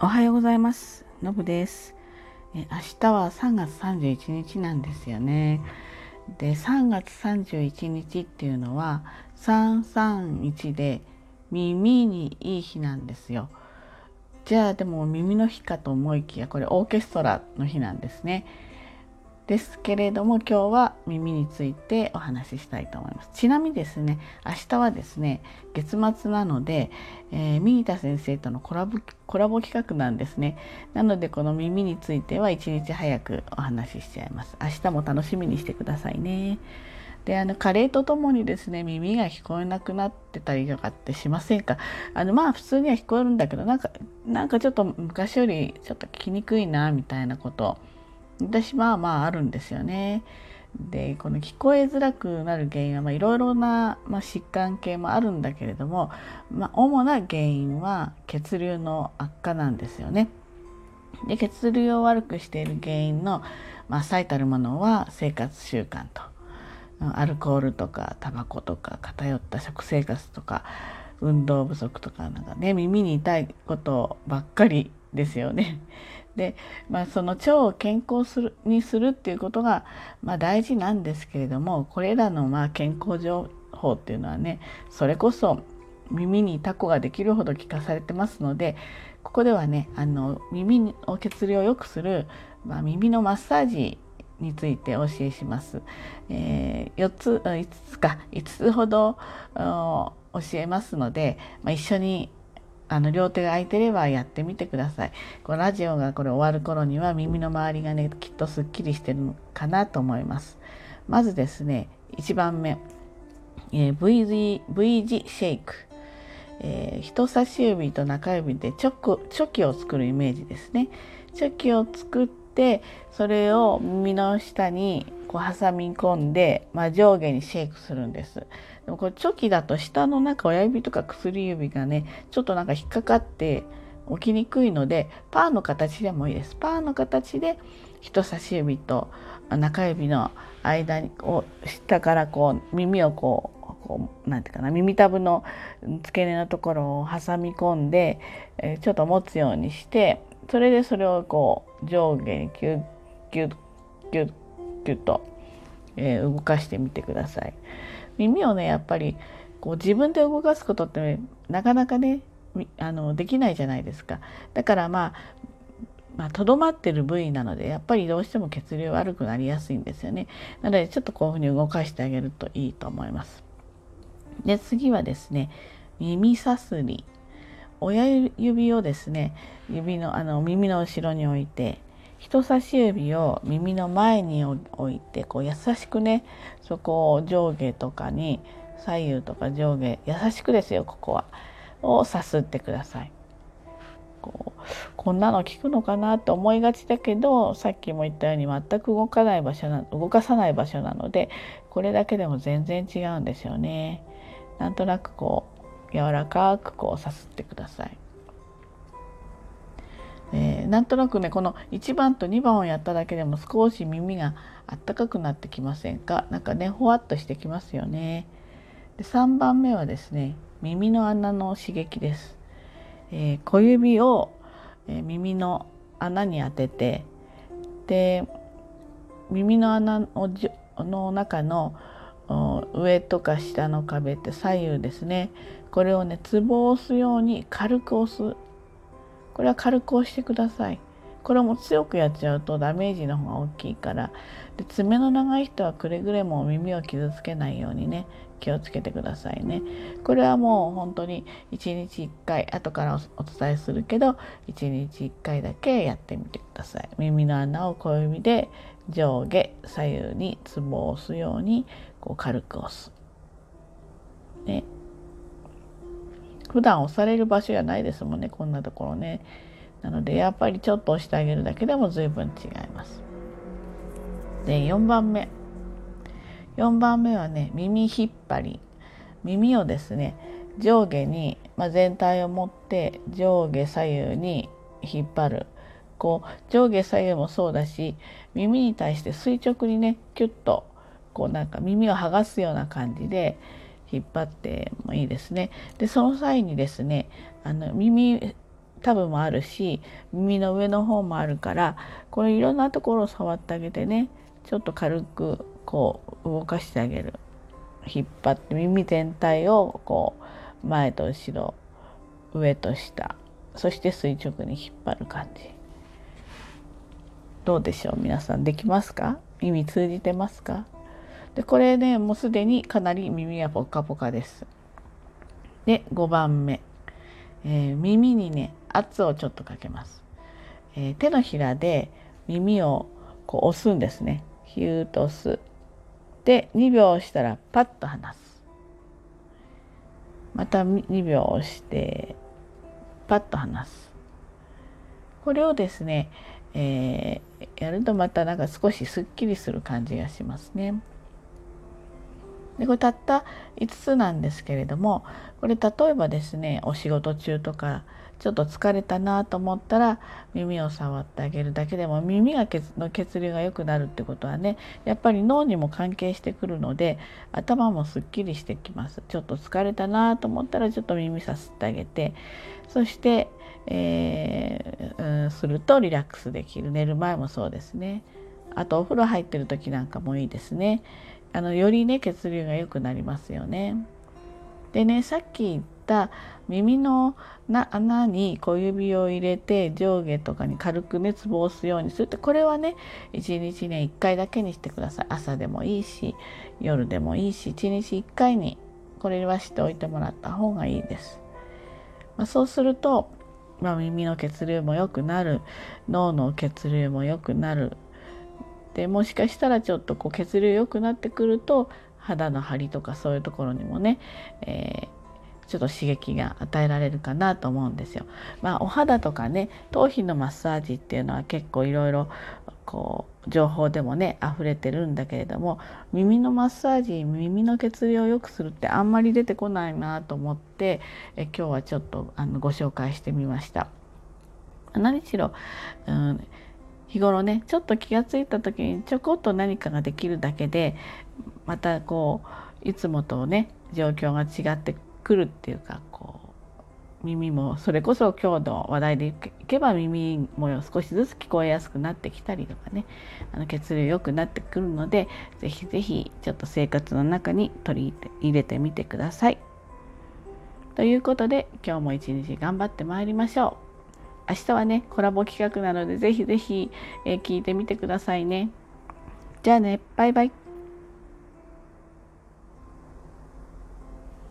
おはようございます。のぶです。え明日は3月31日なんですよね。で、3月31日っていうのは331で耳にいい日なんですよ。じゃあでも耳の日かと思いきやこれオーケストラの日なんですね。ですけれども今日は耳についてお話ししたいと思います。ちなみにですね明日はですね月末なので、えー、ミニタ先生とのコラボコラボ企画なんですね。なのでこの耳については一日早くお話ししちゃいます。明日も楽しみにしてくださいね。であの加齢とともにですね耳が聞こえなくなってたりとかってしませんか？あのまあ普通には聞こえるんだけどなんかなんかちょっと昔よりちょっと聞きにくいなみたいなこと私はまああるんですよね。でこの聞こえづらくなる原因はいろいろな、まあ、疾患系もあるんだけれども、まあ、主な原因は血流の悪化なんですよね。で血流を悪くしている原因の、まあ、最たるものは生活習慣とアルコールとかタバコとか偏った食生活とか運動不足とかなんかね耳に痛いことばっかりですよね。で、まあ、その腸を健康するにするっていうことが、まあ、大事なんですけれどもこれらのまあ健康情報っていうのはねそれこそ耳にタコができるほど聞かされてますのでここではねあの耳を血流を良くする、まあ、耳のマッサージについてお教えします。えー、4つ5つか5つほど教えますので、まあ、一緒にあの両手が空いてればやってみてください。このラジオがこれ終わる頃には耳の周りがねきっとすっきりしてるのかなと思います。まずですね1番目、えー、V, 字 v 字シェイク、えー、人差し指と中指でチョコチョキを作るイメージですね。チョキを作ってそれを耳の下にこう挟み込んで、まあ、上下にシェイクするんです。でもこれチョキだと下のなんか親指とか薬指がねちょっとなんか引っかかって起きにくいのでパーの形でもいいです。パーの形で人差し指と中指の間にこう下からこう耳をこうこうなんていうかな耳たぶの付け根のところを挟み込んで、えー、ちょっと持つようにしてそれでそれをこう上下にキュッキュッキュッキュッと、えー、動かしてみてください。耳をねやっぱりこう自分で動かすことって、ね、なかなかねあのできないじゃないですか。だからまあとど、まあ、まってる部位なのでやっぱりどうしても血流悪くなりやすいんですよね。なのでちょっとこういうふうに動かしてあげるといいと思います。で次はですね耳さすり。親指をですね指のあの耳の後ろに置いて人差し指を耳の前に置いてこう優しくねそこを上下とかに左右とか上下優しくですよここはをさすってください。こうこんなの効くのかなって思いがちだけどさっきも言ったように全く動かない場所な動かさない場所なのでこれだけでも全然違うんですよね。なんとなくこう柔らかくこうさすってください。なんとなくねこの1番と2番をやっただけでも少し耳があったかくなってきませんか？なんかねほわっとしてきますよね。で3番目はですね耳の穴の刺激です、えー、小指を、えー、耳の穴に当ててで耳の穴をの中の上とか下の壁って左右ですね。これをねツボを押すように軽く押すこれは軽く押してください。これも強くやっちゃうとダメージの方が大きいからで爪の長い人はくれぐれも耳を傷つけないようにね気をつけてくださいね。これはもう本当に1日1回後からお伝えするけど1日1回だけやってみてください。耳の穴を小指で上下左右にツボを押すようにこう軽く押す。ね、普段押される場所じゃないですもんねこんなところね。なのでやっぱりちょっと押してあげるだけでも随分違います。で4番目。4番目はね耳引っ張り。耳をですね上下に、まあ、全体を持って上下左右に引っ張る。こう上下左右もそうだし耳に対して垂直にねキュッとこうなんか耳を剥がすような感じで引っ張ってもいいですね。でその際にですねあの耳タブもあるし耳の上の方もあるからこれいろんなところを触ってあげてねちょっと軽くこう動かしてあげる。引っ張って耳全体をこう前と後ろ上と下そして垂直に引っ張る感じ。どうでしょう？皆さんできますか？耳通じてますか？でこれねもうすでにかなり耳はポカポカです。で5番目、えー、耳にね圧をちょっとかけます、えー、手のひらで耳をこう押すんですね。ヒューと押す。で2秒押したらパッと離す。また2秒押してパッと離す。これをですね、えー、やるとまたなんか少しすっきりする感じがしますね。でこれたった5つなんですけれどもこれ例えばですねお仕事中とかちょっと疲れたなと思ったら耳を触ってあげるだけでも耳がの血流が良くなるってことはねやっぱり脳にも関係してくるので頭もすっきりしてきます。ちょっと疲れたなと思ったらちょっと耳さすってあげてそして、えー、うん、するとリラックスできる。寝る前もそうですね。あとお風呂入ってる時なんかもいいですね。あのよりね血流が良くなりますよね。でねさっき言った耳のな穴に小指を入れて上下とかに軽く熱棒を押すようにするってこれはね1日ね1回だけにしてください朝でもいいし夜でもいいし1日1回にこれはしておいてもらった方がいいです。まあ、そうすると、まあ、耳の血流も良くなる脳の血流も良くなるでもしかしたらちょっとこう血流良くなってくると肌の張りとかそういうところにもね、えー、ちょっと刺激が与えられるかなと思うんですよ。まあ、お肌とかね頭皮のマッサージっていうのは結構いろいろこう情報でもね溢れてるんだけれども耳のマッサージ耳の血流を良くするってあんまり出てこないなと思ってえ今日はちょっとあのご紹介してみました。何しろ、うん日頃ねちょっと気が付いた時にちょこっと何かができるだけでまたこういつもとね状況が違ってくるっていうかこう耳もそれこそ今日の話題でいけば耳も少しずつ聞こえやすくなってきたりとかねあの血流良くなってくるので是非是非ちょっと生活の中に取り入れてみてください。ということで今日も一日頑張ってまいりましょう。明日はねコラボ企画なのでぜひぜひ、えー、聞いてみてくださいね。じゃあねバイバイ。